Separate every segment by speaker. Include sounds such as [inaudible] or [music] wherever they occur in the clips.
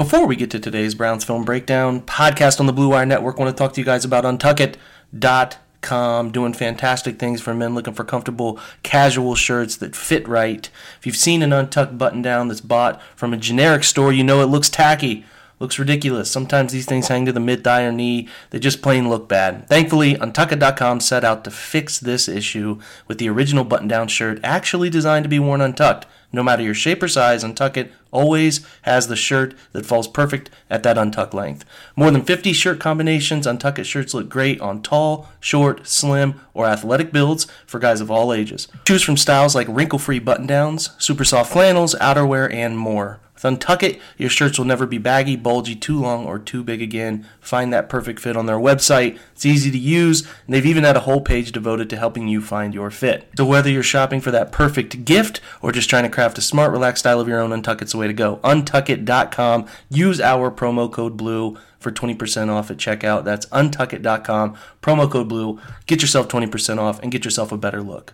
Speaker 1: Before we get to today's Browns film breakdown podcast on the Blue Wire Network, want to talk to you guys about Untuckit.com, doing fantastic things for men looking for comfortable casual shirts that fit right. If you've seen an untucked button down that's bought from a generic store, you know it looks tacky looks ridiculous. Sometimes these things hang to the mid thigh or knee. They just plain look bad. Thankfully, Untuckit.com set out to fix this issue with the original button down shirt actually designed to be worn untucked. No matter your shape or size, Untuckit always has the shirt that falls perfect at that untucked length. More than 50 shirt combinations, Untuckit shirts look great on tall, short, slim, or athletic builds for guys of all ages. Choose from styles like wrinkle free button downs, super soft flannels, outerwear, and more. With Untuckit, your shirts will never be baggy, bulgy, too long, or too big again. Find that perfect fit on their website. It's easy to use, and they've even had a whole page devoted to helping you find your fit. So whether you're shopping for that perfect gift or just trying to craft a smart, relaxed style of your own, Untuckit's the way to go. Untuckit.com. Use our promo code BLUE for 20% off at checkout. That's untuckit.com, promo code BLUE. Get yourself 20% off and get yourself a better look.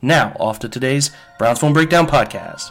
Speaker 1: Now, off to today's Browns Film Breakdown podcast.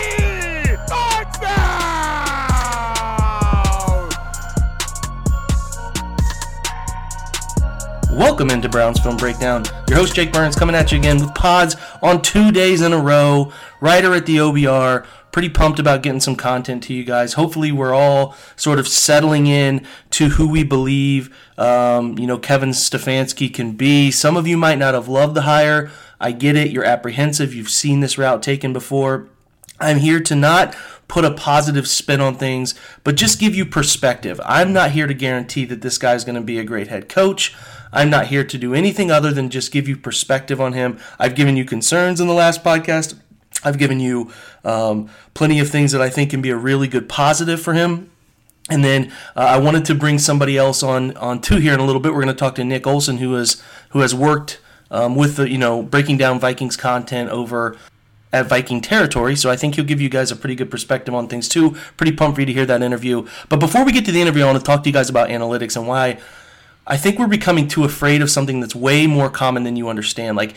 Speaker 1: Welcome into Browns Film Breakdown. Your host Jake Burns coming at you again with pods on two days in a row. Writer at the OBR. Pretty pumped about getting some content to you guys. Hopefully, we're all sort of settling in to who we believe, um, you know, Kevin Stefanski can be. Some of you might not have loved the hire. I get it. You're apprehensive. You've seen this route taken before. I'm here to not put a positive spin on things, but just give you perspective. I'm not here to guarantee that this guy's going to be a great head coach. I'm not here to do anything other than just give you perspective on him. I've given you concerns in the last podcast. I've given you um, plenty of things that I think can be a really good positive for him. And then uh, I wanted to bring somebody else on on too here in a little bit. We're going to talk to Nick Olson, who has who has worked um, with the you know breaking down Vikings content over at Viking territory. So I think he'll give you guys a pretty good perspective on things too. Pretty pumped for you to hear that interview. But before we get to the interview, I want to talk to you guys about analytics and why I think we're becoming too afraid of something that's way more common than you understand. Like,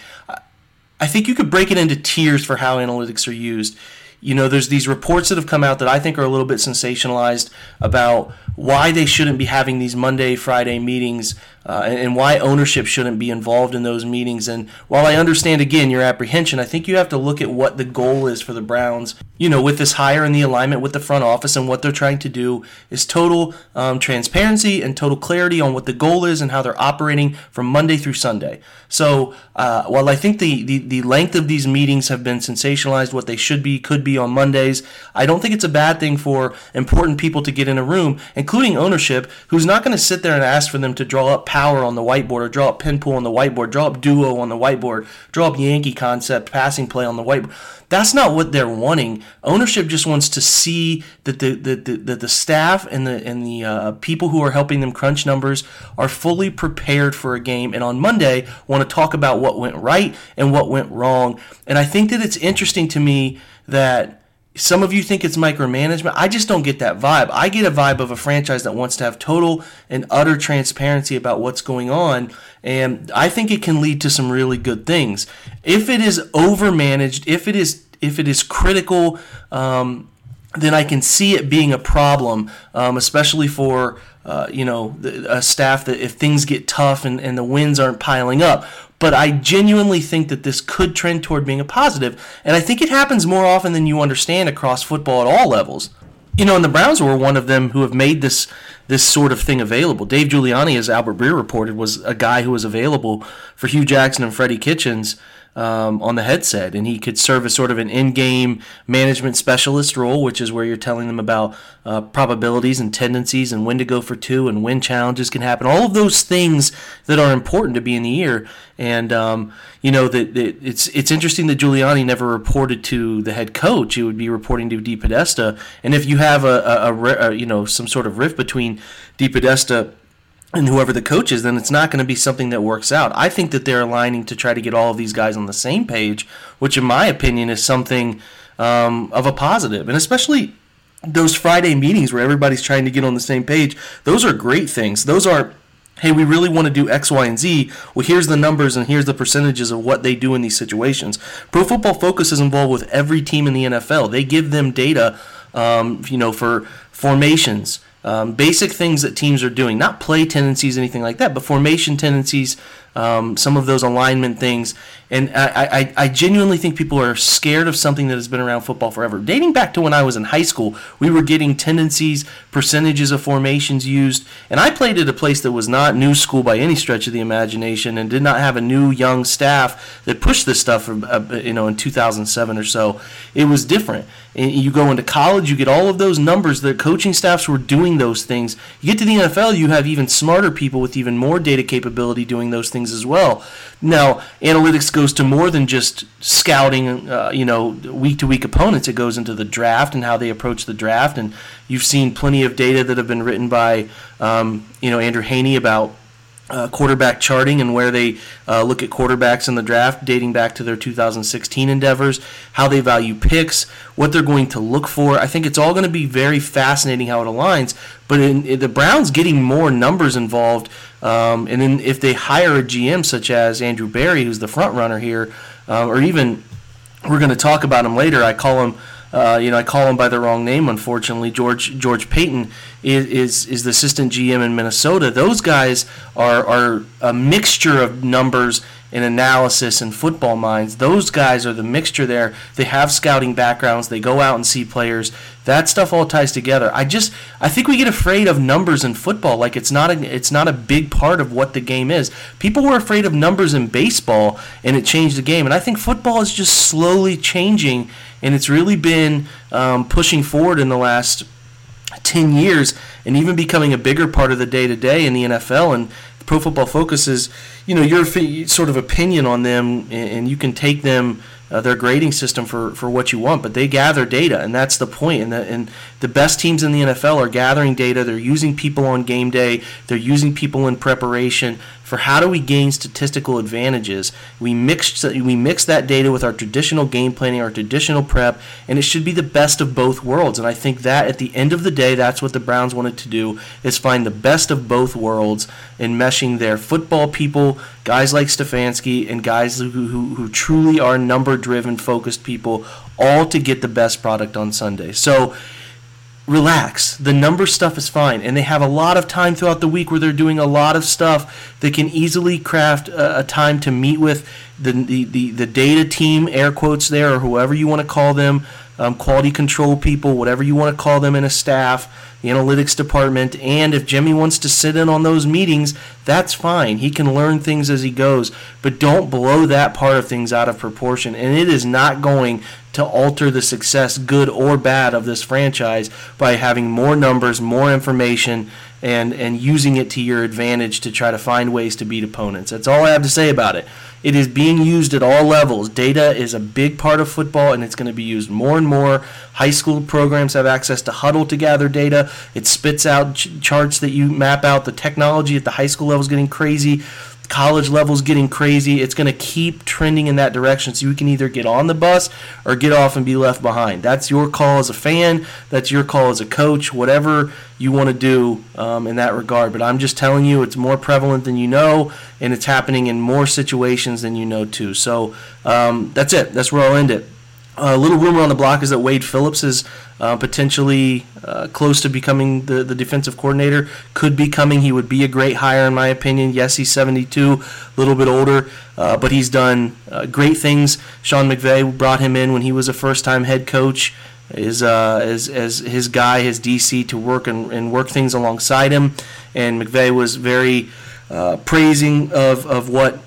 Speaker 1: I think you could break it into tiers for how analytics are used. You know, there's these reports that have come out that I think are a little bit sensationalized about why they shouldn't be having these Monday, Friday meetings uh, and, and, why ownership shouldn't be involved in those meetings. And while I understand, again, your apprehension, I think you have to look at what the goal is for the Browns. You know, with this hire and the alignment with the front office and what they're trying to do is total um, transparency and total clarity on what the goal is and how they're operating from Monday through Sunday. So uh, while I think the, the, the length of these meetings have been sensationalized, what they should be, could be on Mondays, I don't think it's a bad thing for important people to get in a room, including ownership, who's not going to sit there and ask for them to draw up power on the whiteboard or draw up pin pull on the whiteboard, draw up duo on the whiteboard, draw up Yankee concept passing play on the whiteboard. That's not what they're wanting. Ownership just wants to see that the the, the, the staff and the and the uh, people who are helping them crunch numbers are fully prepared for a game, and on Monday want to talk about what went right and what went wrong. And I think that it's interesting to me that some of you think it's micromanagement. I just don't get that vibe. I get a vibe of a franchise that wants to have total and utter transparency about what's going on. And I think it can lead to some really good things. If it is overmanaged, if it is if it is critical, um, then I can see it being a problem, um, especially for uh, you know a staff that if things get tough and, and the wins aren't piling up but I genuinely think that this could trend toward being a positive, and I think it happens more often than you understand across football at all levels. You know, and the Browns were one of them who have made this this sort of thing available. Dave Giuliani, as Albert Breer reported, was a guy who was available for Hue Jackson and Freddie Kitchens um, on the headset, and he could serve as sort of an in-game management specialist role, which is where you're telling them about uh, probabilities and tendencies and when to go for two and when challenges can happen. All of those things that are important to be in the ear. And um, you know that, it's it's interesting that Giuliani never reported to the head coach; it would be reporting to DePodesta. And if you have a, a, a, a you know some sort of rift between DePodesta and whoever the coach is, then it's not going to be something that works out. I think that they're aligning to try to get all of these guys on the same page, which, in my opinion, is something um, of a positive. and especially those Friday meetings where everybody's trying to get on the same page. Those are great things. Those are hey, we really want to do X, Y, and Z. Well, here's the numbers and here's the percentages of what they do in these situations. Pro Football Focus is involved with every team in the NFL. They give them data, um, you know, for formations, um, basic things that teams are doing, not play tendencies, anything like that, but formation tendencies, um, some of those alignment things. And I, I, I, genuinely think people are scared of something that has been around football forever. Dating back to when I was in high school, we were getting tendencies, percentages of formations used. And I played at a place that was not new school by any stretch of the imagination and did not have a new young staff that pushed this stuff, uh, you know, in 2007 or so. It was different. And you go into college, you get all of those numbers. The coaching staffs were doing those things. You get to the NFL, you have even smarter people with even more data capability doing those things as well. Now, analytics goes to more than just scouting, uh, you know, week to week opponents. It goes into the draft and how they approach the draft. And you've seen plenty of data that have been written by, um, you know, Andrew Haney about uh, quarterback charting and where they uh, look at quarterbacks in the draft dating back to their 2016 endeavors, how they value picks, what they're going to look for. I think it's all going to be very fascinating how it aligns. But in, in the Browns getting more numbers involved, um, and then if they hire a GM such as Andrew Berry, who's the front runner here, uh, or even we're going to talk about him later. I call him uh, you know, I call him by the wrong name. Unfortunately, George George Paton is, is is the assistant GM in Minnesota. Those guys are are a mixture of numbers and analysis and football minds. Those guys are the mixture there. They have scouting backgrounds. They go out and see players. That stuff all ties together. I just I think we get afraid of numbers in football like it's not a it's not a big part of what the game is. People were afraid of numbers in baseball and it changed the game. And I think football is just slowly changing and it's really been um, pushing forward in the last 10 years and even becoming a bigger part of the day to day in the NFL. And Pro Football Focus is, you know, your sort of opinion on them, and you can take them uh, their grading system for, for what you want, but they gather data, and that's the point. And the, and the best teams in the NFL are gathering data. They're using people on game day. They're using people in preparation for how do we gain statistical advantages. We mix we mix that data with our traditional game planning, our traditional prep, and it should be the best of both worlds. And I think that at the end of the day, that's what the Browns wanted to do is find the best of both worlds in meshing their football people, guys like Stefanski, and guys who, who, who truly are number driven, focused people, all to get the best product on Sunday. So relax. The number stuff is fine. And they have a lot of time throughout the week where they're doing a lot of stuff. They can easily craft a, a time to meet with the, the, the, the, data team, air quotes there, or whoever you want to call them, um, quality control people, whatever you want to call them in a staff the analytics department, and if Jimmy wants to sit in on those meetings, that's fine. He can learn things as he goes, but don't blow that part of things out of proportion. And it is not going to alter the success, good or bad, of this franchise by having more numbers, more information, and, and using it to your advantage to try to find ways to beat opponents. That's all I have to say about it. It is being used at all levels. Data is a big part of football, and it's going to be used more and more. High school programs have access to Hudl to gather data. It spits out ch- charts that you map out. The technology at the high school level is getting crazy college levels getting crazy. It's going to keep trending in that direction. So you can either get on the bus or get off and be left behind. That's your call as a fan. That's your call as a coach. Whatever you want to do um, in that regard. But I'm just telling you, it's more prevalent than you know, and it's happening in more situations than you know too. So um, that's it. That's where I'll end it. A little rumor on the block is that Wade Phillips is uh, potentially uh, close to becoming the, the defensive coordinator. Could be coming. He would be a great hire, in my opinion. Yes, he's 72, a little bit older, uh, but he's done uh, great things. Sean McVay brought him in when he was a first time head coach. Is uh, as, as his guy, his DC, to work and, and work things alongside him. And McVay was very uh, praising of, of what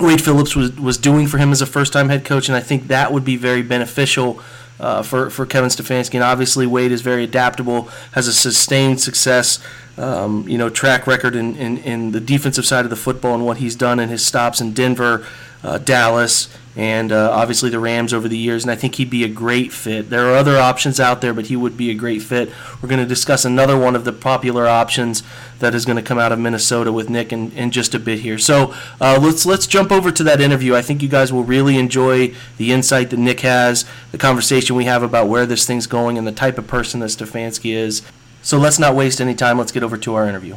Speaker 1: Wade Phillips was, was doing for him as a first time head coach, and I think that would be very beneficial uh, for, for Kevin Stefanski. And obviously, Wade is very adaptable, has a sustained success, um, you know, track record in, in, in, the defensive side of the football and what he's done in his stops in Denver, uh, Dallas, and uh, obviously the Rams over the years, and I think he'd be a great fit. There are other options out there, but he would be a great fit. We're going to discuss another one of the popular options that is going to come out of Minnesota with Nick in, in just a bit here. So uh, let's let's jump over to that interview. I think you guys will really enjoy the insight that Nick has, the conversation we have about where this thing's going, and the type of person that Stefanski is. So let's not waste any time. Let's get over to our interview.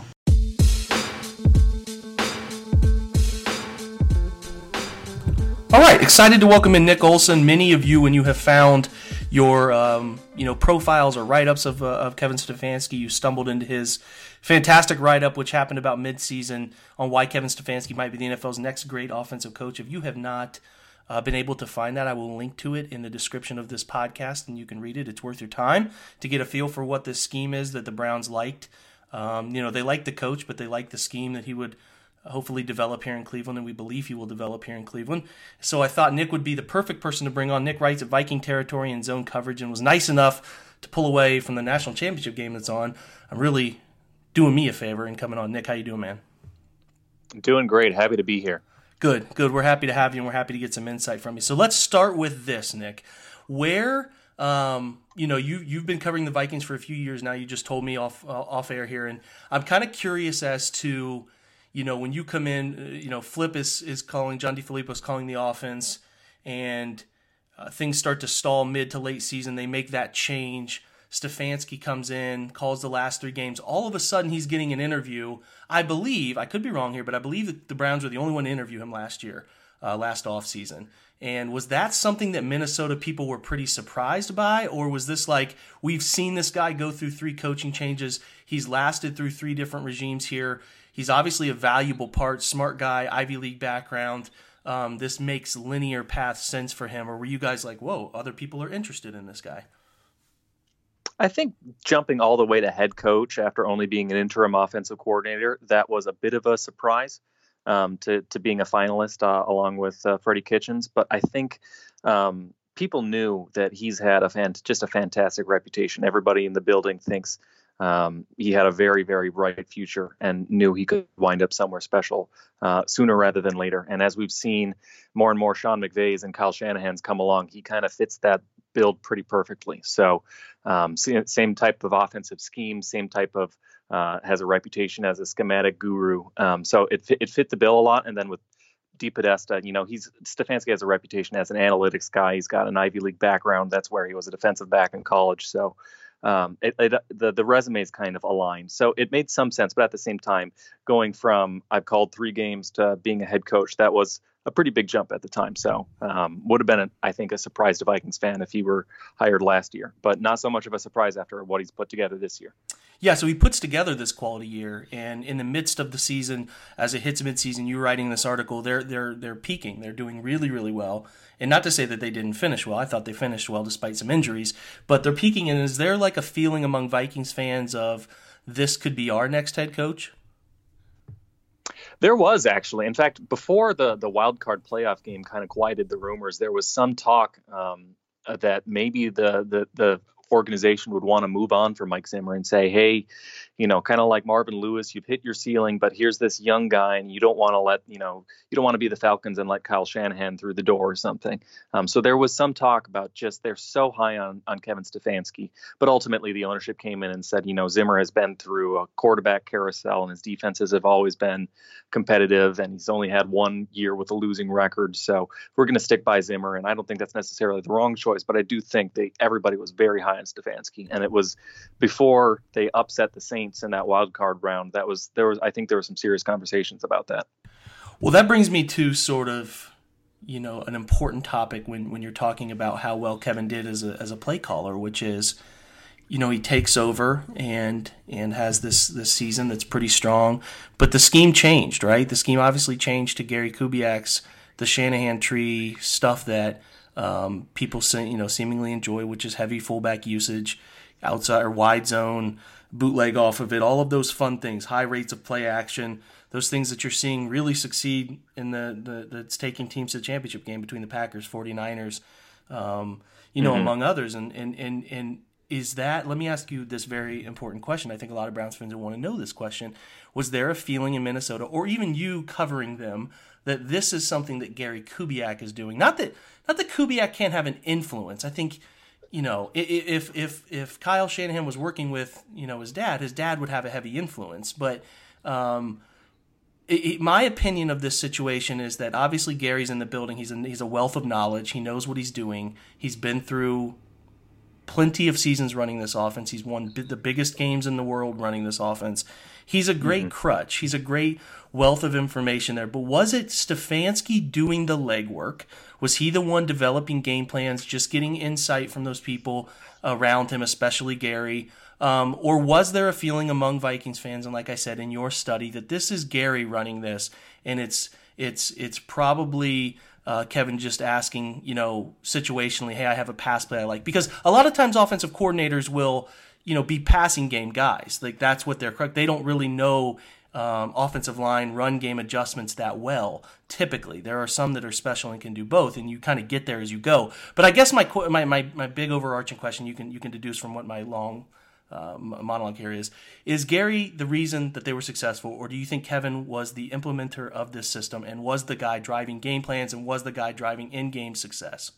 Speaker 1: All right, excited to welcome in Nick Olson. Many of you, when you have found your um, you know profiles or write ups of, uh, of Kevin Stefanski, you stumbled into his fantastic write up, which happened about mid season on why Kevin Stefanski might be the NFL's next great offensive coach. If you have not uh, been able to find that, I will link to it in the description of this podcast, and you can read it. It's worth your time to get a feel for what this scheme is that the Browns liked. Um, you know, they liked the coach, but they liked the scheme that he would hopefully develop here in Cleveland, and we believe he will develop here in Cleveland. So I thought Nick would be the perfect person to bring on. Nick writes at Viking territory and zone coverage, and was nice enough to pull away from the national championship game that's on. I'm really doing me a favor and coming on. Nick, how you doing, man?
Speaker 2: Doing great. Happy to be here.
Speaker 1: Good, good. We're happy to have you, and we're happy to get some insight from you. So let's start with this, Nick. Where um, you know, you you've been covering the Vikings for a few years now. You just told me off uh, off air here, and I'm kind of curious as to you know, when you come in, uh, you know, Flip is is calling John DeFilippo is calling the offense, and uh, things start to stall mid to late season. They make that change. Stefanski comes in, calls the last three games. All of a sudden, he's getting an interview. I believe, I could be wrong here, but I believe that the Browns were the only one to interview him last year, uh, last offseason. And was that something that Minnesota people were pretty surprised by? Or was this like, we've seen this guy go through three coaching changes? He's lasted through three different regimes here. He's obviously a valuable part, smart guy, Ivy League background. Um, this makes linear path sense for him. Or were you guys like, whoa, other people are interested in this guy?
Speaker 2: I think jumping all the way to head coach after only being an interim offensive coordinator, that was a bit of a surprise um, to, to being a finalist uh, along with uh, Freddie Kitchens. But I think um, people knew that he's had a fan- just a fantastic reputation. Everybody in the building thinks um, he had a very, very bright future and knew he could wind up somewhere special uh, sooner rather than later. And as we've seen more and more Sean McVay's and Kyle Shanahan's come along, he kind of fits that build pretty perfectly. So, um, same type of offensive scheme, same type of uh, has a reputation as a schematic guru. Um, so it it fit the bill a lot. And then with DePodesta, you know, he's Stefanski has a reputation as an analytics guy. He's got an Ivy League background. That's where he was a defensive back in college. So um, it, it, the the resumes kind of aligned. So it made some sense, but at the same time, going from I've called three games to being a head coach, that was a pretty big jump at the time. So um, would have been, a, I think, a surprise to Vikings fan if he were hired last year, but not so much of a surprise after what he's put together this year.
Speaker 1: Yeah, so he puts together this quality year, and in the midst of the season, as it hits midseason, you writing this article, they're they're they're peaking. They're doing really really well, and not to say that they didn't finish well. I thought they finished well despite some injuries, but they're peaking. And is there like a feeling among Vikings fans of this could be our next head coach?
Speaker 2: There was actually, in fact, before the the wild card playoff game kind of quieted the rumors, there was some talk um, that maybe the the the organization would want to move on for Mike Zimmer and say, hey, you know, kind of like Marvin Lewis, you've hit your ceiling, but here's this young guy, and you don't want to let, you know, you don't want to be the Falcons and let Kyle Shanahan through the door or something. Um, so there was some talk about just they're so high on on Kevin Stefanski, but ultimately the ownership came in and said, you know, Zimmer has been through a quarterback carousel, and his defenses have always been competitive, and he's only had one year with a losing record. So we're going to stick by Zimmer, and I don't think that's necessarily the wrong choice, but I do think they everybody was very high on Stefanski, and it was before they upset the Saints Saints in that wild card round. That was there was I think there were some serious conversations about that.
Speaker 1: Well, that brings me to sort of you know an important topic when when you're talking about how well Kevin did as a as a play caller, which is you know he takes over and and has this this season that's pretty strong, but the scheme changed, right? The scheme obviously changed to Gary Kubiak's the Shanahan tree stuff that um, people you know seemingly enjoy, which is heavy fullback usage, outside or wide zone bootleg off of it. All of those fun things, high rates of play action, those things that you're seeing really succeed in the, the that's taking teams to the championship game between the Packers, 49ers, um, you know, mm-hmm. among others. And, and, and, and is that, let me ask you this very important question. I think a lot of Browns fans want to know this question. Was there a feeling in Minnesota, or even you covering them, that this is something that Gary Kubiak is doing. Not that not that Kubiak can't have an influence. I think you know if if if Kyle Shanahan was working with you know his dad, his dad would have a heavy influence. But um, it, it, my opinion of this situation is that obviously Gary's in the building. He's a, he's a wealth of knowledge. He knows what he's doing. He's been through plenty of seasons running this offense. He's won the biggest games in the world running this offense. He's a great mm-hmm. crutch. He's a great wealth of information there. But was it Stefanski doing the legwork? Was he the one developing game plans, just getting insight from those people around him, especially Gary? Um, or was there a feeling among Vikings fans, and like I said in your study, that this is Gary running this, and it's it's it's probably uh, Kevin just asking, you know, situationally, hey, I have a pass play I like. Because a lot of times offensive coordinators will, you know, be passing game guys. Like that's what they're correct. They don't really know um, offensive line run game adjustments that well. Typically, there are some that are special and can do both, and you kind of get there as you go. But I guess my my my, my big overarching question you can you can deduce from what my long uh, monologue here is is Gary the reason that they were successful, or do you think Kevin was the implementer of this system and was the guy driving game plans and was the guy driving in-game success?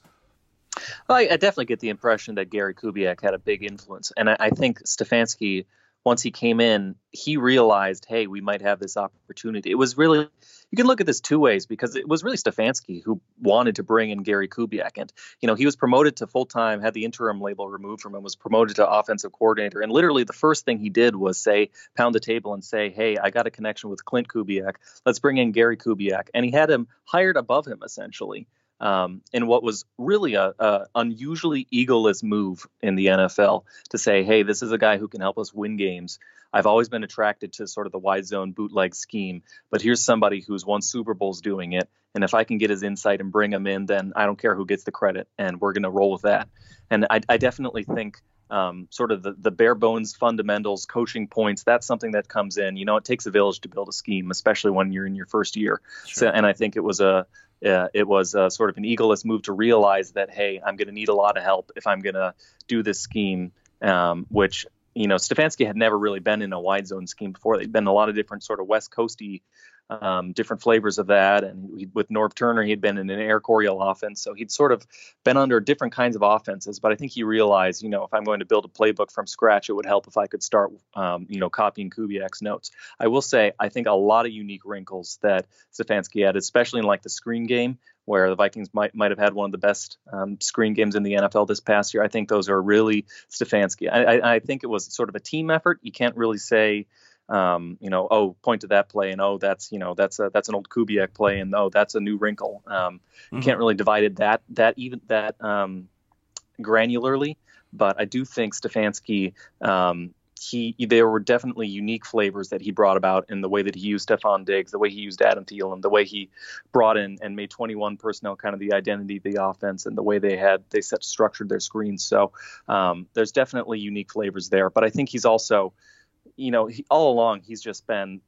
Speaker 2: Well, I, I definitely get the impression that Gary Kubiak had a big influence, and I, I think Stefanski once he came in, he realized, hey, we might have this opportunity. It was really, you can look at this two ways because it was really Stefanski who wanted to bring in Gary Kubiak. And, you know, he was promoted to full time, had the interim label removed from him, was promoted to offensive coordinator. And literally the first thing he did was say, pound the table and say, hey, I got a connection with Klint Kubiak. Let's bring in Gary Kubiak. And he had him hired above him, essentially um, in what was really a, a, unusually egoless move in the NFL to say, "Hey, this is a guy who can help us win games." I've always been attracted to sort of the wide zone bootleg scheme, but here's somebody who's won Super Bowls doing it, and if I can get his insight and bring him in, then I don't care who gets the credit, and we're going to roll with that. And I, I definitely think um, sort of the, the bare bones fundamentals, coaching points. That's something that comes in. You know, it takes a village to build a scheme, especially when you're in your first year. Sure. So, and I think it was a uh, it was uh, sort of an egoless move to realize that hey, I'm going to need a lot of help if I'm going to do this scheme, um, which you know Stefanski had never really been in a wide zone scheme before. They'd been a lot of different sort of West Coasty um, different flavors of that. And he, with Norv Turner, he had been in an air Coryell offense, so he'd sort of been under different kinds of offenses. But I think he realized, you know, if I'm going to build a playbook from scratch, it would help if I could start, um, you know, copying Kubiak's notes. I will say, I think a lot of unique wrinkles that Stefanski had, especially in like the screen game, where the Vikings might might have had one of the best um, screen games in the NFL this past year. I think those are really Stefanski. I, I, I, think it was sort of a team effort. You can't really say um, you know, oh, point to that play, and oh, that's you know, that's a, that's an old Kubiak play, and oh, that's a new wrinkle. Um, mm-hmm. You can't really divide it that that even that um, granularly, but I do think Stefanski. Um, he there were definitely unique flavors that he brought about in the way that he used Stefon Diggs, the way he used Adam Thielen, the way he brought in and made 21 personnel kind of the identity of the offense, and the way they had they set structured their screens. So um, there's definitely unique flavors there. But I think he's also you know, he, all along he's just been,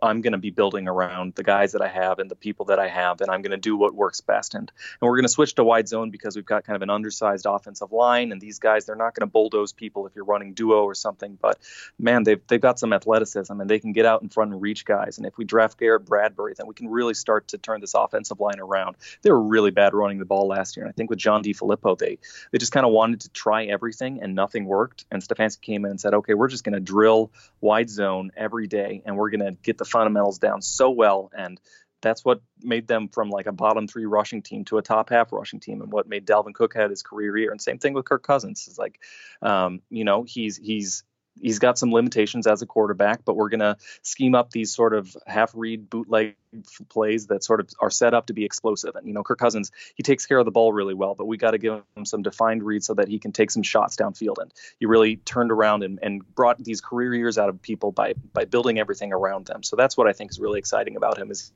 Speaker 2: I'm going to be building around the guys that I have and the people that I have, and I'm going to do what works best. And and we're going to switch to wide zone because we've got kind of an undersized offensive line, and these guys they're not going to bulldoze people if you're running duo or something. But man, they've they've got some athleticism and they can get out in front and reach guys. And if we draft Garrett Bradbury, then we can really start to turn this offensive line around. They were really bad running the ball last year, and I think with John DeFilippo, they they just kind of wanted to try everything and nothing worked. And Stefanski came in and said, okay, we're just going to drill wide zone every day and we're going to get the fundamentals down so well. And that's what made them from like a bottom three rushing team to a top half rushing team and what made Dalvin Cook had his career year. And same thing with Kirk Cousins. Is like um, you know he's he's he's got some limitations as a quarterback, but we're going to scheme up these sort of half read bootleg plays that sort of are set up to be explosive. And, you know, Kirk Cousins, he takes care of the ball really well, but we got to give him some defined reads so that he can take some shots downfield. And he really turned around and, and brought these career years out of people by, by building everything around them. So that's what I think is really exciting about him is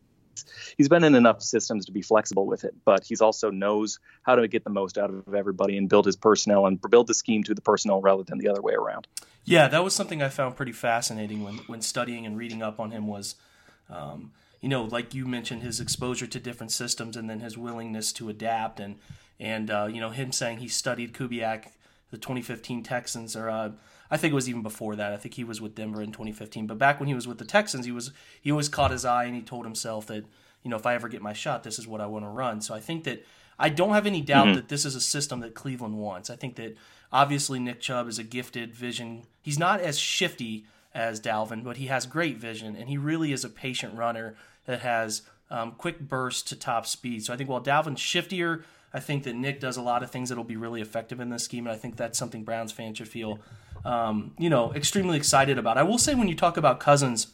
Speaker 2: he's been in enough systems to be flexible with it, but he's also knows how to get the most out of everybody and build his personnel and build the scheme to the personnel rather than the other way around.
Speaker 1: Yeah, that was something I found pretty fascinating when when studying and reading up on him was. Um, you know, like you mentioned, his exposure to different systems and then his willingness to adapt, and and uh, you know him saying he studied Kubiak, the 2015 Texans, or uh, I think it was even before that. I think he was with Denver in 2015. But back when he was with the Texans, he was he always caught his eye, and he told himself that you know, if I ever get my shot, this is what I want to run. So I think that I don't have any doubt mm-hmm. that this is a system that Cleveland wants. I think that obviously Nick Chubb is a gifted vision. He's not as shifty as Dalvin, but he has great vision, and he really is a patient runner that has um, quick bursts to top speed. So I think while Dalvin's shiftier, I think that Nick does a lot of things that'll be really effective in this scheme, and I think that's something Browns fans should feel, um, you know, extremely excited about. I will say when you talk about Cousins,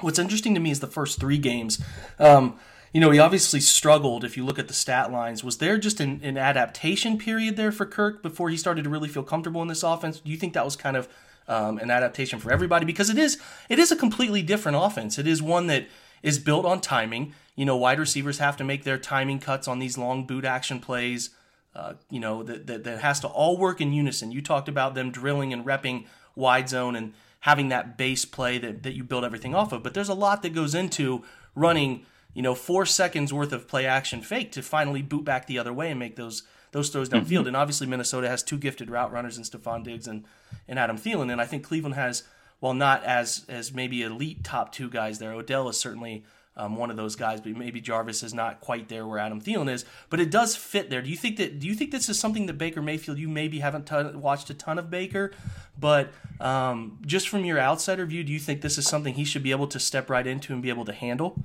Speaker 1: what's interesting to me is the first three games. Um, you know, he obviously struggled. If you look at the stat lines, was there just an, an adaptation period there for Kirk before he started to really feel comfortable in this offense? Do you think that was kind of um, an adaptation for everybody? Because it is, it is a completely different offense. It is one that is built on timing. You know, wide receivers have to make their timing cuts on these long boot action plays. Uh, you know, that, that, that has to all work in unison. You talked about them drilling and repping wide zone and having that base play that, that you build everything off of. But there's a lot that goes into running, you know, four seconds worth of play action fake to finally boot back the other way and make those those throws downfield. Mm-hmm. And obviously Minnesota has two gifted route runners in Stefon Diggs and, and Adam Thielen. And I think Cleveland has, well, not as as maybe elite top two guys there, Odell is certainly um, one of those guys, but maybe Jarvis is not quite there where Adam Thielen is. But it does fit there. Do you think that? Do you think this is something that Baker Mayfield? You maybe haven't t- watched a ton of Baker, but um, just from your outsider view, do you think this is something he should be able to step right into and be able to handle?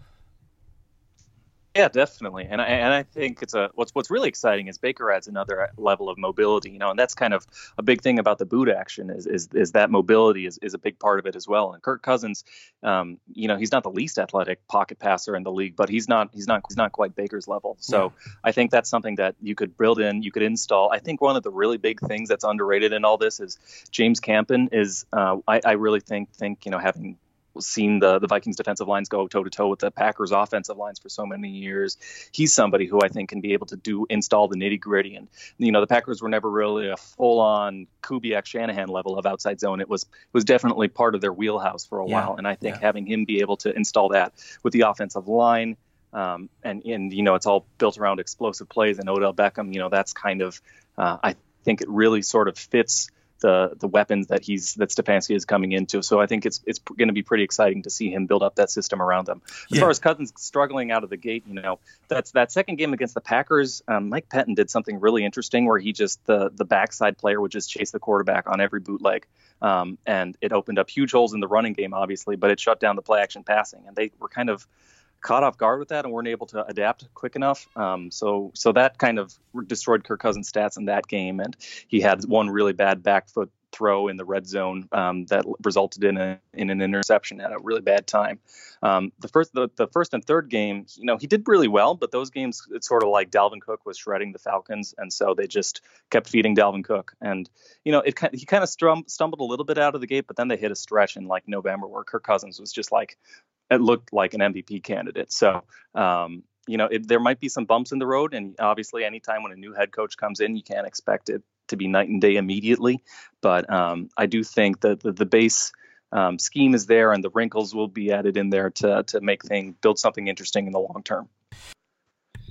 Speaker 2: Yeah, definitely, and I and I think it's a what's what's really exciting is Baker adds another level of mobility, you know, and that's kind of a big thing about the boot action is is, is that mobility is, is a big part of it as well. And Kirk Cousins, um, you know, he's not the least athletic pocket passer in the league, but he's not he's not he's not quite Baker's level. So yeah. I think that's something that you could build in, you could install. I think one of the really big things that's underrated in all this is James Campen is uh, I, I really think think you know having seen the the Vikings defensive lines go toe to toe with the Packers offensive lines for so many years. He's somebody who I think can be able to do install the nitty gritty. And you know, the Packers were never really a full on Kubiak Shanahan level of outside zone. It was was definitely part of their wheelhouse for a yeah. while. And I think yeah. having him be able to install that with the offensive line. Um, and and you know it's all built around explosive plays and Odell Beckham. You know that's kind of uh, I think it really sort of fits the the weapons that he's that Stefanski is coming into. So I think it's it's going to be pretty exciting to see him build up that system around them. As yeah. far as Cousins struggling out of the gate, you know, that's that second game against the Packers. Um, Mike Pettine did something really interesting where he just the the backside player would just chase the quarterback on every bootleg, um, and it opened up huge holes in the running game, obviously, but it shut down the play action passing, and they were kind of caught off guard with that and weren't able to adapt quick enough. Um, so so that kind of destroyed Kirk Cousins' stats in that game, and he had one really bad back foot throw in the red zone um, that resulted in a in an interception at a really bad time. Um, the first the, the first and third game, you know, he did really well, but those games it's sort of like Dalvin Cook was shredding the Falcons, and so they just kept feeding Dalvin Cook, and you know, it he kind of stumbled a little bit out of the gate, but then they hit a stretch in like November where Kirk Cousins was just like it looked like an MVP candidate. So, um, you know, it, there might be some bumps in the road, and obviously, anytime when a new head coach comes in, you can't expect it to be night and day immediately. But um, I do think that the, the base um, scheme is there, and the wrinkles will be added in there to to make things build something interesting in the long term.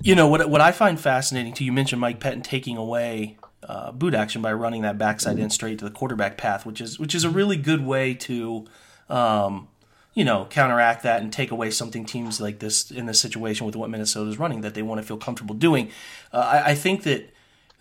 Speaker 1: You know what? What I find fascinating too. You mentioned Mike Pettine taking away uh, boot action by running that backside in straight to the quarterback path, which is which is a really good way to um, you know, counteract that and take away something teams like this in this situation with what Minnesota is running that they want to feel comfortable doing. Uh, I, I, think that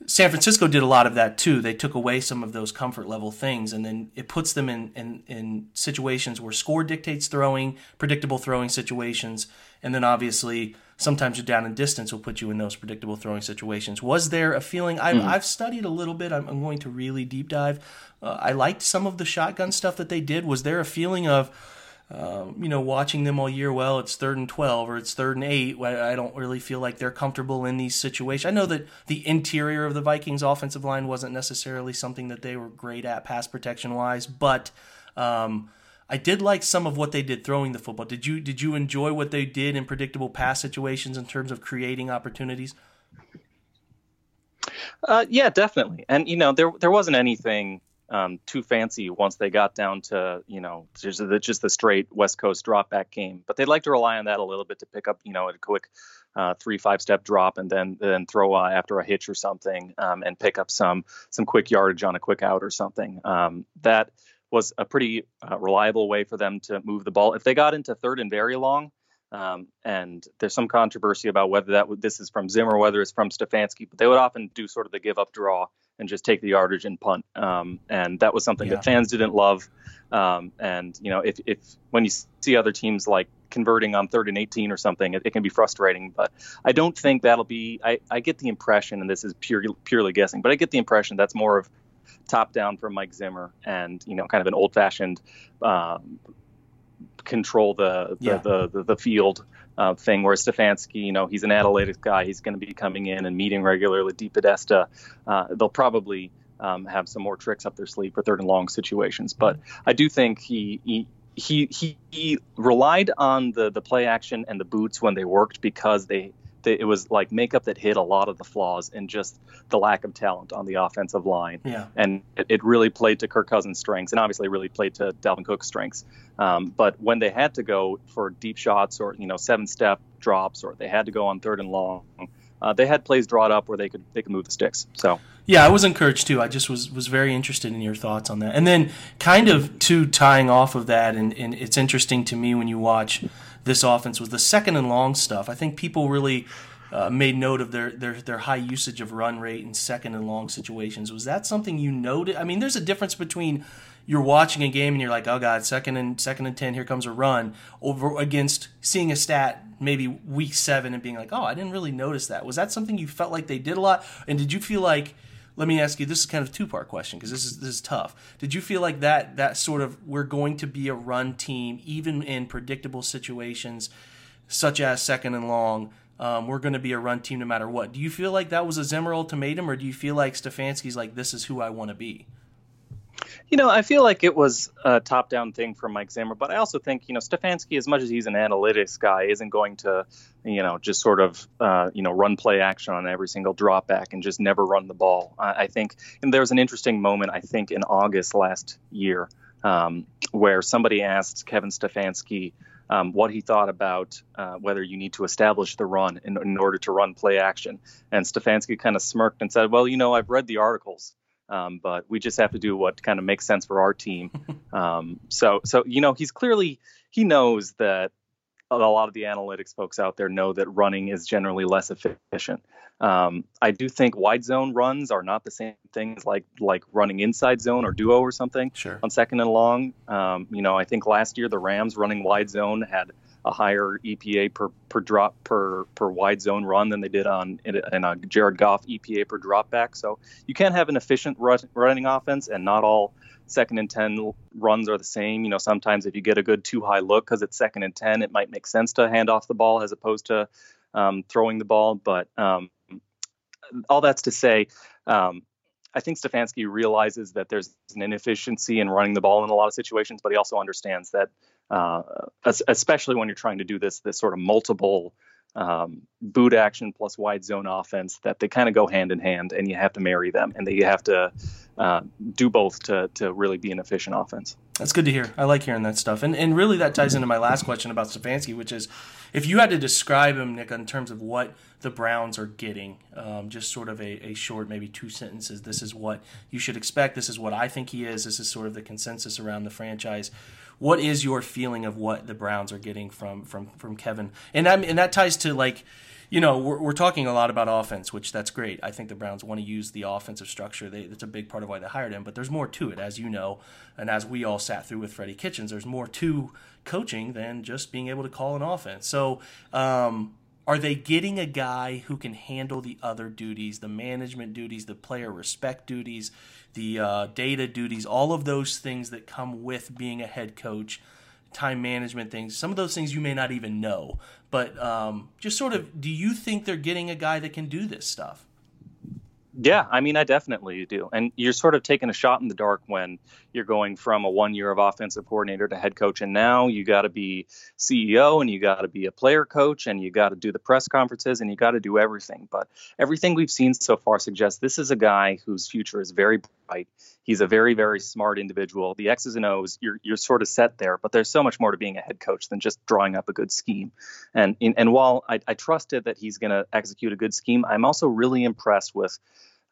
Speaker 1: San Francisco did a lot of that too. They took away some of those comfort level things, and then it puts them in, in, in situations where score dictates throwing, predictable throwing situations, and then obviously sometimes you're down in distance will put you in those predictable throwing situations. Was there a feeling? I've, mm-hmm. I've studied a little bit. I'm, I'm, going to really deep dive. Uh, I liked some of the shotgun stuff that they did. Was there a feeling of um, you know, watching them all year, well, it's third and 12 or it's third and eight. I don't really feel like they're comfortable in these situations. I know that the interior of the Vikings offensive line wasn't necessarily something that they were great at pass protection wise, but um, I did like some of what they did throwing the football. Did you did you enjoy what they did in predictable pass situations in terms of creating opportunities?
Speaker 2: Uh, yeah, definitely. And you know, there there wasn't anything um, too fancy once they got down to you know just the, just the straight West Coast drop back game. But they'd like to rely on that a little bit to pick up you know a quick uh, three five step drop and then then throw uh, after a hitch or something um, and pick up some some quick yardage on a quick out or something. Um, that was a pretty uh, reliable way for them to move the ball. If they got into third and very long, Um, and there's some controversy about whether that this is from Zimmer, whether it's from Stefanski, but they would often do sort of the give up draw and just take the yardage and punt. Um, and that was something
Speaker 1: Yeah.
Speaker 2: that fans didn't love. Um, and you know, if, if when you see other teams like converting on third and 18 or something, it, it can be frustrating. But I don't think that'll be. I, I get the impression, and this is purely purely guessing, but I get the impression that's more of top down from Mike Zimmer and you know, kind of an old fashioned um, control the the,
Speaker 1: Yeah.
Speaker 2: the, the, the field uh, thing. where Stefanski, you know, he's an analytics guy. He's going to be coming in and meeting regularly. DePodesta, uh, they'll probably um, have some more tricks up their sleeve for third and long situations. But I do think he. he he, he, he relied on the, the play action and the boots when they worked because they, they it was like makeup that hid a lot of the flaws and just the lack of talent on the offensive line
Speaker 1: Yeah.
Speaker 2: and it, it really played to Kirk Cousins' strengths, and obviously really played to Dalvin Cook's strengths. Um, but when they had to go for deep shots or you know seven step drops, or they had to go on third and long, uh, they had plays drawn up where they could they could move the sticks. So
Speaker 1: Yeah, I was encouraged too. I just was was very interested in your thoughts on that. And then kind of to tying off of that, and, and it's interesting to me when you watch this offense was the second and long stuff. I think people really uh, made note of their, their their high usage of run rate in second and long situations. Was that something you noted? I mean, there's a difference between you're watching a game and you're like, oh god, second and second and ten, here comes a run, over against seeing a stat maybe week seven and being like, oh, I didn't really notice that. Was that something you felt like they did a lot? And did you feel like let me ask you this is kind of a two part question because this is this is tough. Did you feel like that that sort of we're going to be a run team even in predictable situations such as second and long? Um, we're going to be a run team no matter what. Do you feel like that was a Zimmer ultimatum, or do you feel like Stefanski's like this is who I want to be?
Speaker 2: You know, I feel like it was a top-down thing from Mike Zimmer, but I also think you know Stefanski, as much as he's an analytics guy, isn't going to, you know, just sort of uh, you know run play action on every single drop back and just never run the ball. I, I think, and there was an interesting moment I think in August last year um, where somebody asked Kevin Stefanski um, what he thought about uh, whether you need to establish the run in, in order to run play action, and Stefanski kind of smirked and said, "Well, you know, I've read the articles." Um, but we just have to do what kind of makes sense for our team. [laughs] Um, so, so you know, he's clearly he knows that a lot of the analytics folks out there know that running is generally less efficient. Um, I do think wide zone runs are not the same thing as like like running inside zone or duo or something
Speaker 1: Sure.
Speaker 2: on second and long. Um, you know, I think last year the Rams running wide zone had a higher EPA per, per drop per per wide zone run than they did on in a, Jared Goff EPA per drop back. So you can't have an efficient run, running offense, and not all second and ten runs are the same. You know, sometimes if you get a good two high look because it's second and ten, it might make sense to hand off the ball as opposed to um, throwing the ball. But um, all that's to say. Um, I think Stefanski realizes that there's an inefficiency in running the ball in a lot of situations, but he also understands that, uh, especially when you're trying to do this this sort of multiple um, boot action plus wide zone offense, that they kind of go hand in hand, and you have to marry them, and that you have to uh, do both to to really be an efficient offense.
Speaker 1: That's good to hear. I like hearing that stuff. And and really that ties into my last question about Stefanski, which is if you had to describe him, Nick, in terms of what the Browns are getting, um, just sort of a, a short, maybe two sentences, this is what you should expect, this is what I think he is, this is sort of the consensus around the franchise. What is your feeling of what the Browns are getting from from from Kevin? And that and that ties to like you know, we're, we're talking a lot about offense, which that's great. I think the Browns want to use the offensive structure. They, that's a big part of why they hired him. But there's more to it, as you know, and as we all sat through with Freddie Kitchens. There's more to coaching than just being able to call an offense. So, um, are they getting a guy who can handle the other duties, the management duties, the player respect duties, the uh, data duties, all of those things that come with being a head coach? time management things. Some of those things you may not even know, but um, just sort of, do you think they're getting a guy that can do this stuff?
Speaker 2: Yeah, I mean, I definitely do. And you're sort of taking a shot in the dark when you're going from a one year of offensive coordinator to head coach. And now you got to be CEO and you got to be a player coach and you got to do the press conferences and you got to do everything. But everything we've seen so far suggests this is a guy whose future is very bright. He's a very, very smart individual. The X's and O's, you're, you're sort of set there, but there's so much more to being a head coach than just drawing up a good scheme. And, and while I, I trusted that he's going to execute a good scheme, I'm also really impressed with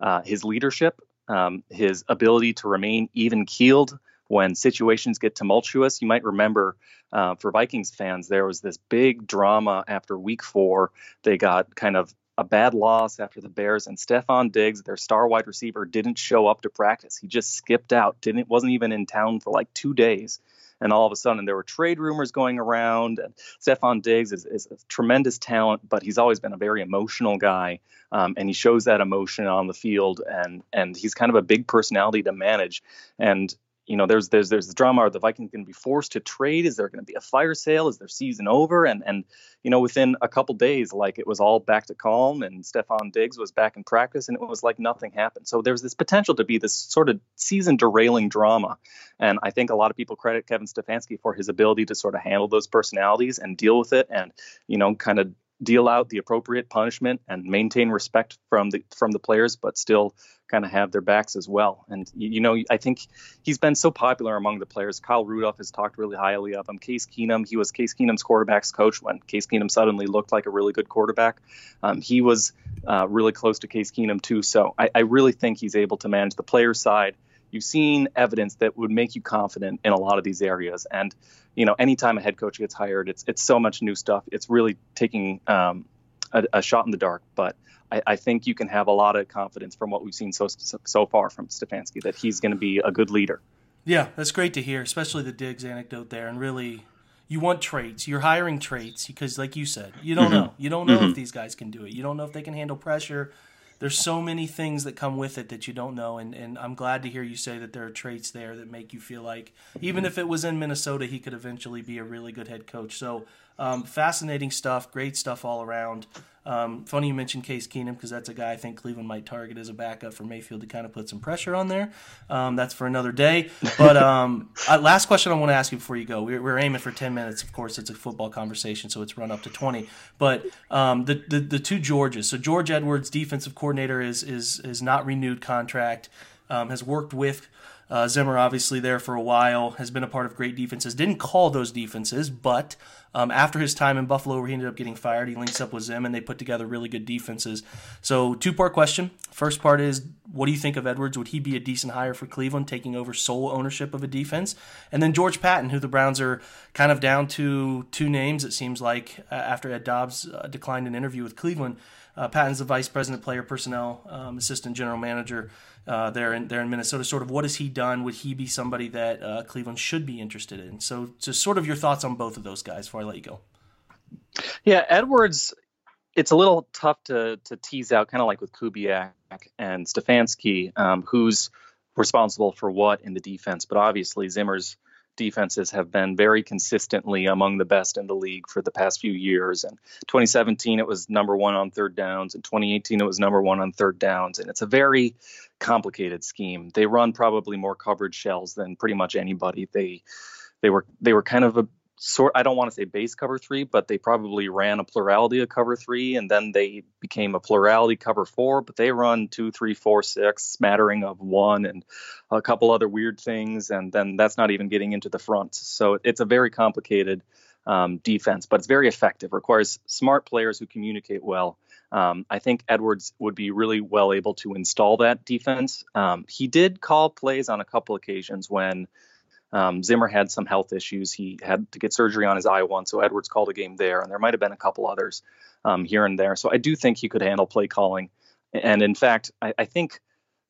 Speaker 2: uh, his leadership, um, his ability to remain even keeled when situations get tumultuous. You might remember uh, for Vikings fans, there was this big drama after week four. They got kind of a bad loss after the Bears, and Stefon Diggs, their star wide receiver, didn't show up to practice. He just skipped out, didn't wasn't even in town for like two days. And all of a sudden, there were trade rumors going around. And Stefon Diggs is, is a tremendous talent, but he's always been a very emotional guy, um, and he shows that emotion on the field. And and he's kind of a big personality to manage. And you know, there's there's there's the drama. Are the Vikings going to be forced to trade? Is there going to be a fire sale? Is their season over? And and you know, within a couple days, like it was all back to calm, and Stefon Diggs was back in practice, and it was like nothing happened. So there's this potential to be this sort of season derailing drama, and I think a lot of people credit Kevin Stefanski for his ability to sort of handle those personalities and deal with it, and you know, kind of deal out the appropriate punishment and maintain respect from the from the players, but still kind of have their backs as well. And you, know, I think he's been so popular among the players. Kyle Rudolph has talked really highly of him. Case Keenum, he was Case Keenum's quarterbacks coach when Case Keenum suddenly looked like a really good quarterback. Um, he was uh, really close to Case Keenum too. So I, I really think he's able to manage the player side you've seen evidence that would make you confident in a lot of these areas. And you know, anytime a head coach gets hired, it's it's so much new stuff. It's really taking um, a, a, shot in the dark. But I, I, think you can have a lot of confidence from what we've seen so so far from Stefanski that he's going to be a good leader.
Speaker 1: Yeah, that's great to hear, especially the Diggs anecdote there, and really. You want traits. You're hiring traits because, like you said, you don't mm-hmm. know. You don't know mm-hmm. if these guys can do it. You don't know if they can handle pressure there's so many things that come with it that you don't know and, and i'm glad to hear you say that there are traits there that make you feel like even if it was in minnesota he could eventually be a really good head coach. So um, fascinating stuff great stuff all around um, funny you mentioned Case Keenum because that's a guy I think Cleveland might target as a backup for Mayfield to kind of put some pressure on there. Um, that's for another day. But um, [laughs] uh, last question I want to ask you before you go. We're, we're, aiming for 10 minutes. Of course, it's a football conversation, so it's run up to 20. But um, the, the, the two Georges. So George Edwards, defensive coordinator, is is is not renewed contract. Um, has worked with uh, Zimmer, obviously, there for a while, has been a part of great defenses. Didn't call those defenses, but um, after his time in Buffalo, where he ended up getting fired, he links up with Zim and they put together really good defenses. So, two part question. First part is what do you think of Edwards? Would he be a decent hire for Cleveland, taking over sole ownership of a defense? And then George Patton, who the Browns are kind of down to two names, it seems like, uh, after Ed Dodds uh, declined an interview with Cleveland. Uh, Paton's the vice president, player personnel, um, assistant general manager uh, there in there in Minnesota. Sort of what has he done? Would he be somebody that uh, Cleveland should be interested in? So, just sort of your thoughts on both of those guys before I let you go.
Speaker 2: Yeah, Edwards. It's a little tough to to tease out, kind of like with Kubiak and Stefanski, um, who's responsible for what in the defense. But obviously, Zimmer's defenses have been very consistently among the best in the league for the past few years. And 2017, it was number one on third downs. In 2018, it was number one on third downs. And it's a very complicated scheme. They run probably more coverage shells than pretty much anybody. They they were they were kind of a sort I don't want to say base cover three, but they probably ran a plurality of cover three, and then they became a plurality cover four. But they run two, three, four, six, smattering of one, and a couple other weird things, and then that's not even getting into the front. So it's a very complicated um, defense, but it's very effective. Requires smart players who communicate well. Um, I think Edwards would be really well able to install that defense. Um, he did call plays on a couple occasions when um, Zimmer had some health issues. He had to get surgery on his eye once, so Edwards called a game there, and there might have been a couple others um, here and there. So I do think he could handle play calling. And in fact, I, I think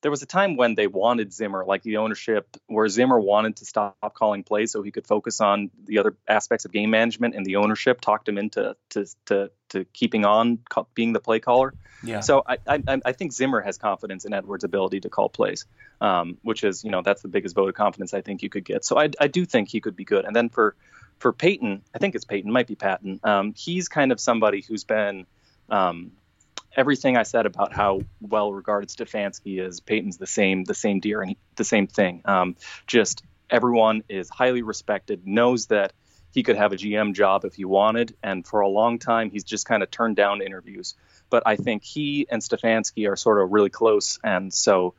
Speaker 2: there was a time when they wanted Zimmer, like the ownership, where Zimmer wanted to stop calling plays so he could focus on the other aspects of game management, and the ownership talked him into to to, to keeping on being the play caller. Yeah. So I, I I think Zimmer has confidence in Edwards' ability to call plays, um, which is you know that's the biggest vote of confidence I think you could get. So I I do think he could be good. And then for for Paton, I think it's Paton, might be Paton. Um, he's kind of somebody who's been um, everything I said about how well regarded Stefanski is, Paton's the same, the same deer, and he, the same thing. Um, just everyone is highly respected, knows that he could have a GM job if he wanted, and for a long time he's just kind of turned down interviews. But I think he and Stefanski are sort of really close, and so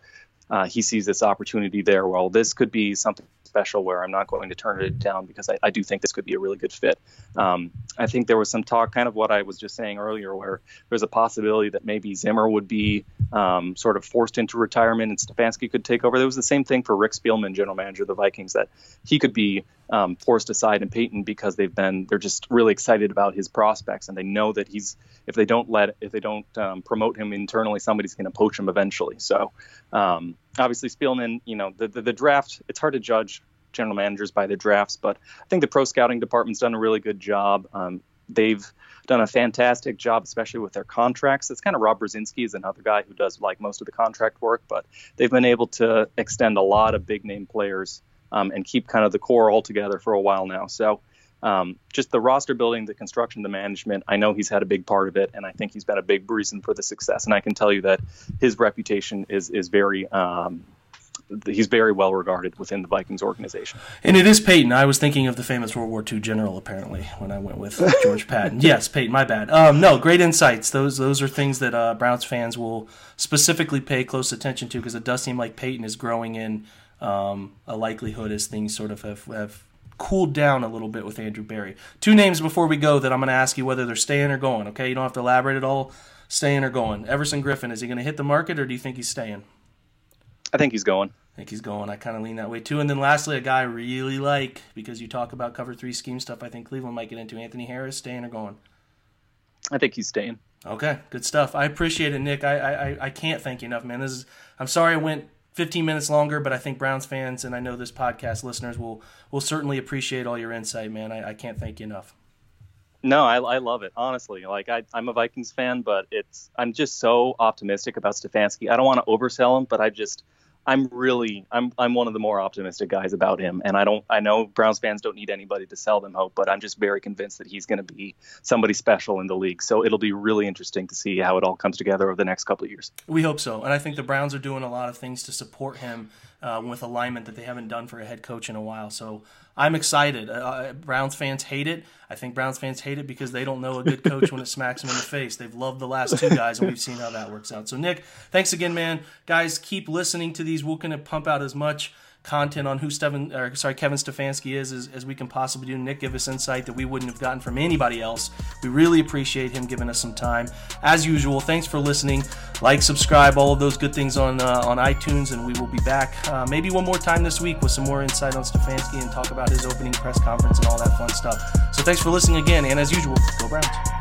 Speaker 2: uh, he sees this opportunity there. Well, this could be something special where I'm not going to turn it down because I, I do think this could be a really good fit. Um, I think there was some talk, kind of what I was just saying earlier, where there's a possibility that maybe Zimmer would be um, sort of forced into retirement and Stefanski could take over. There was the same thing for Rick Spielman, general manager of the Vikings, that he could be um, forced aside in Paton because they've been they're just really excited about his prospects and they know that he's if they don't let if they don't um, promote him internally, somebody's going to poach him eventually. So um, obviously Spielman, you know, the, the, the draft, it's hard to judge general managers by their drafts, but I think the pro scouting department's done a really good job. Um, they've done a fantastic job, especially with their contracts. It's kind of Rob Brzezinski is another guy who does like most of the contract work, but they've been able to extend a lot of big name players um, and keep kind of the core all together for a while now. So um, just the roster building, the construction, the management. I know he's had a big part of it, and I think he's been a big reason for the success. And I can tell you that his reputation is is very. Um, he's very well regarded within the Vikings organization.
Speaker 1: And it is Paton. I was thinking of the famous World War II general, apparently, when I went with [laughs] George Patton. Yes, Paton. My bad. Um, no, great insights. Those those are things that uh, Browns fans will specifically pay close attention to because it does seem like Paton is growing in um, a likelihood as things sort of have, have cooled down a little bit with Andrew Berry. Two names before we go that I'm going to ask you whether they're staying or going. Okay, you don't have to elaborate at all. Staying or going. Everson Griffen is he going to hit the market or do you think he's staying?
Speaker 2: I think he's going.
Speaker 1: I think he's going. I kind of lean that way too. And then lastly, a guy I really like because you talk about cover three scheme stuff. I think Cleveland might get into Anthony Harris. Staying or going?
Speaker 2: I think he's staying.
Speaker 1: Okay, good stuff. I appreciate it, Nick. I I, I can't thank you enough, man. This is. I'm sorry I went 15 minutes longer, but I think Browns fans and I know this podcast listeners will will certainly appreciate all your insight, man. I, I can't thank you enough.
Speaker 2: No, I, I love it honestly. Like I, I'm a Vikings fan, but it's I'm just so optimistic about Stefanski. I don't want to oversell him, but I just I'm really I'm I'm one of the more optimistic guys about him, and I don't I know Browns fans don't need anybody to sell them hope, but I'm just very convinced that he's going to be somebody special in the league. So it'll be really interesting to see how it all comes together over the next couple of years.
Speaker 1: We hope so, and I think the Browns are doing a lot of things to support him uh, with alignment that they haven't done for a head coach in a while. So I'm excited. Uh, uh, Browns fans hate it. I think Browns fans hate it because they don't know a good coach when it smacks them in the face. They've loved the last two guys, and we've seen how that works out. So, Nick, thanks again, man. Guys, keep listening to these. We're going to pump out as much content on who Steven, or sorry, Kevin Stefanski is as, as we can possibly do. Nick give us insight that we wouldn't have gotten from anybody else. We really appreciate him giving us some time. As usual, thanks for listening. Like, subscribe, all of those good things on uh, on iTunes, and we will be back uh, maybe one more time this week with some more insight on Stefanski and talk about his opening press conference and all that fun stuff. So thanks for listening again, and as usual, go Browns.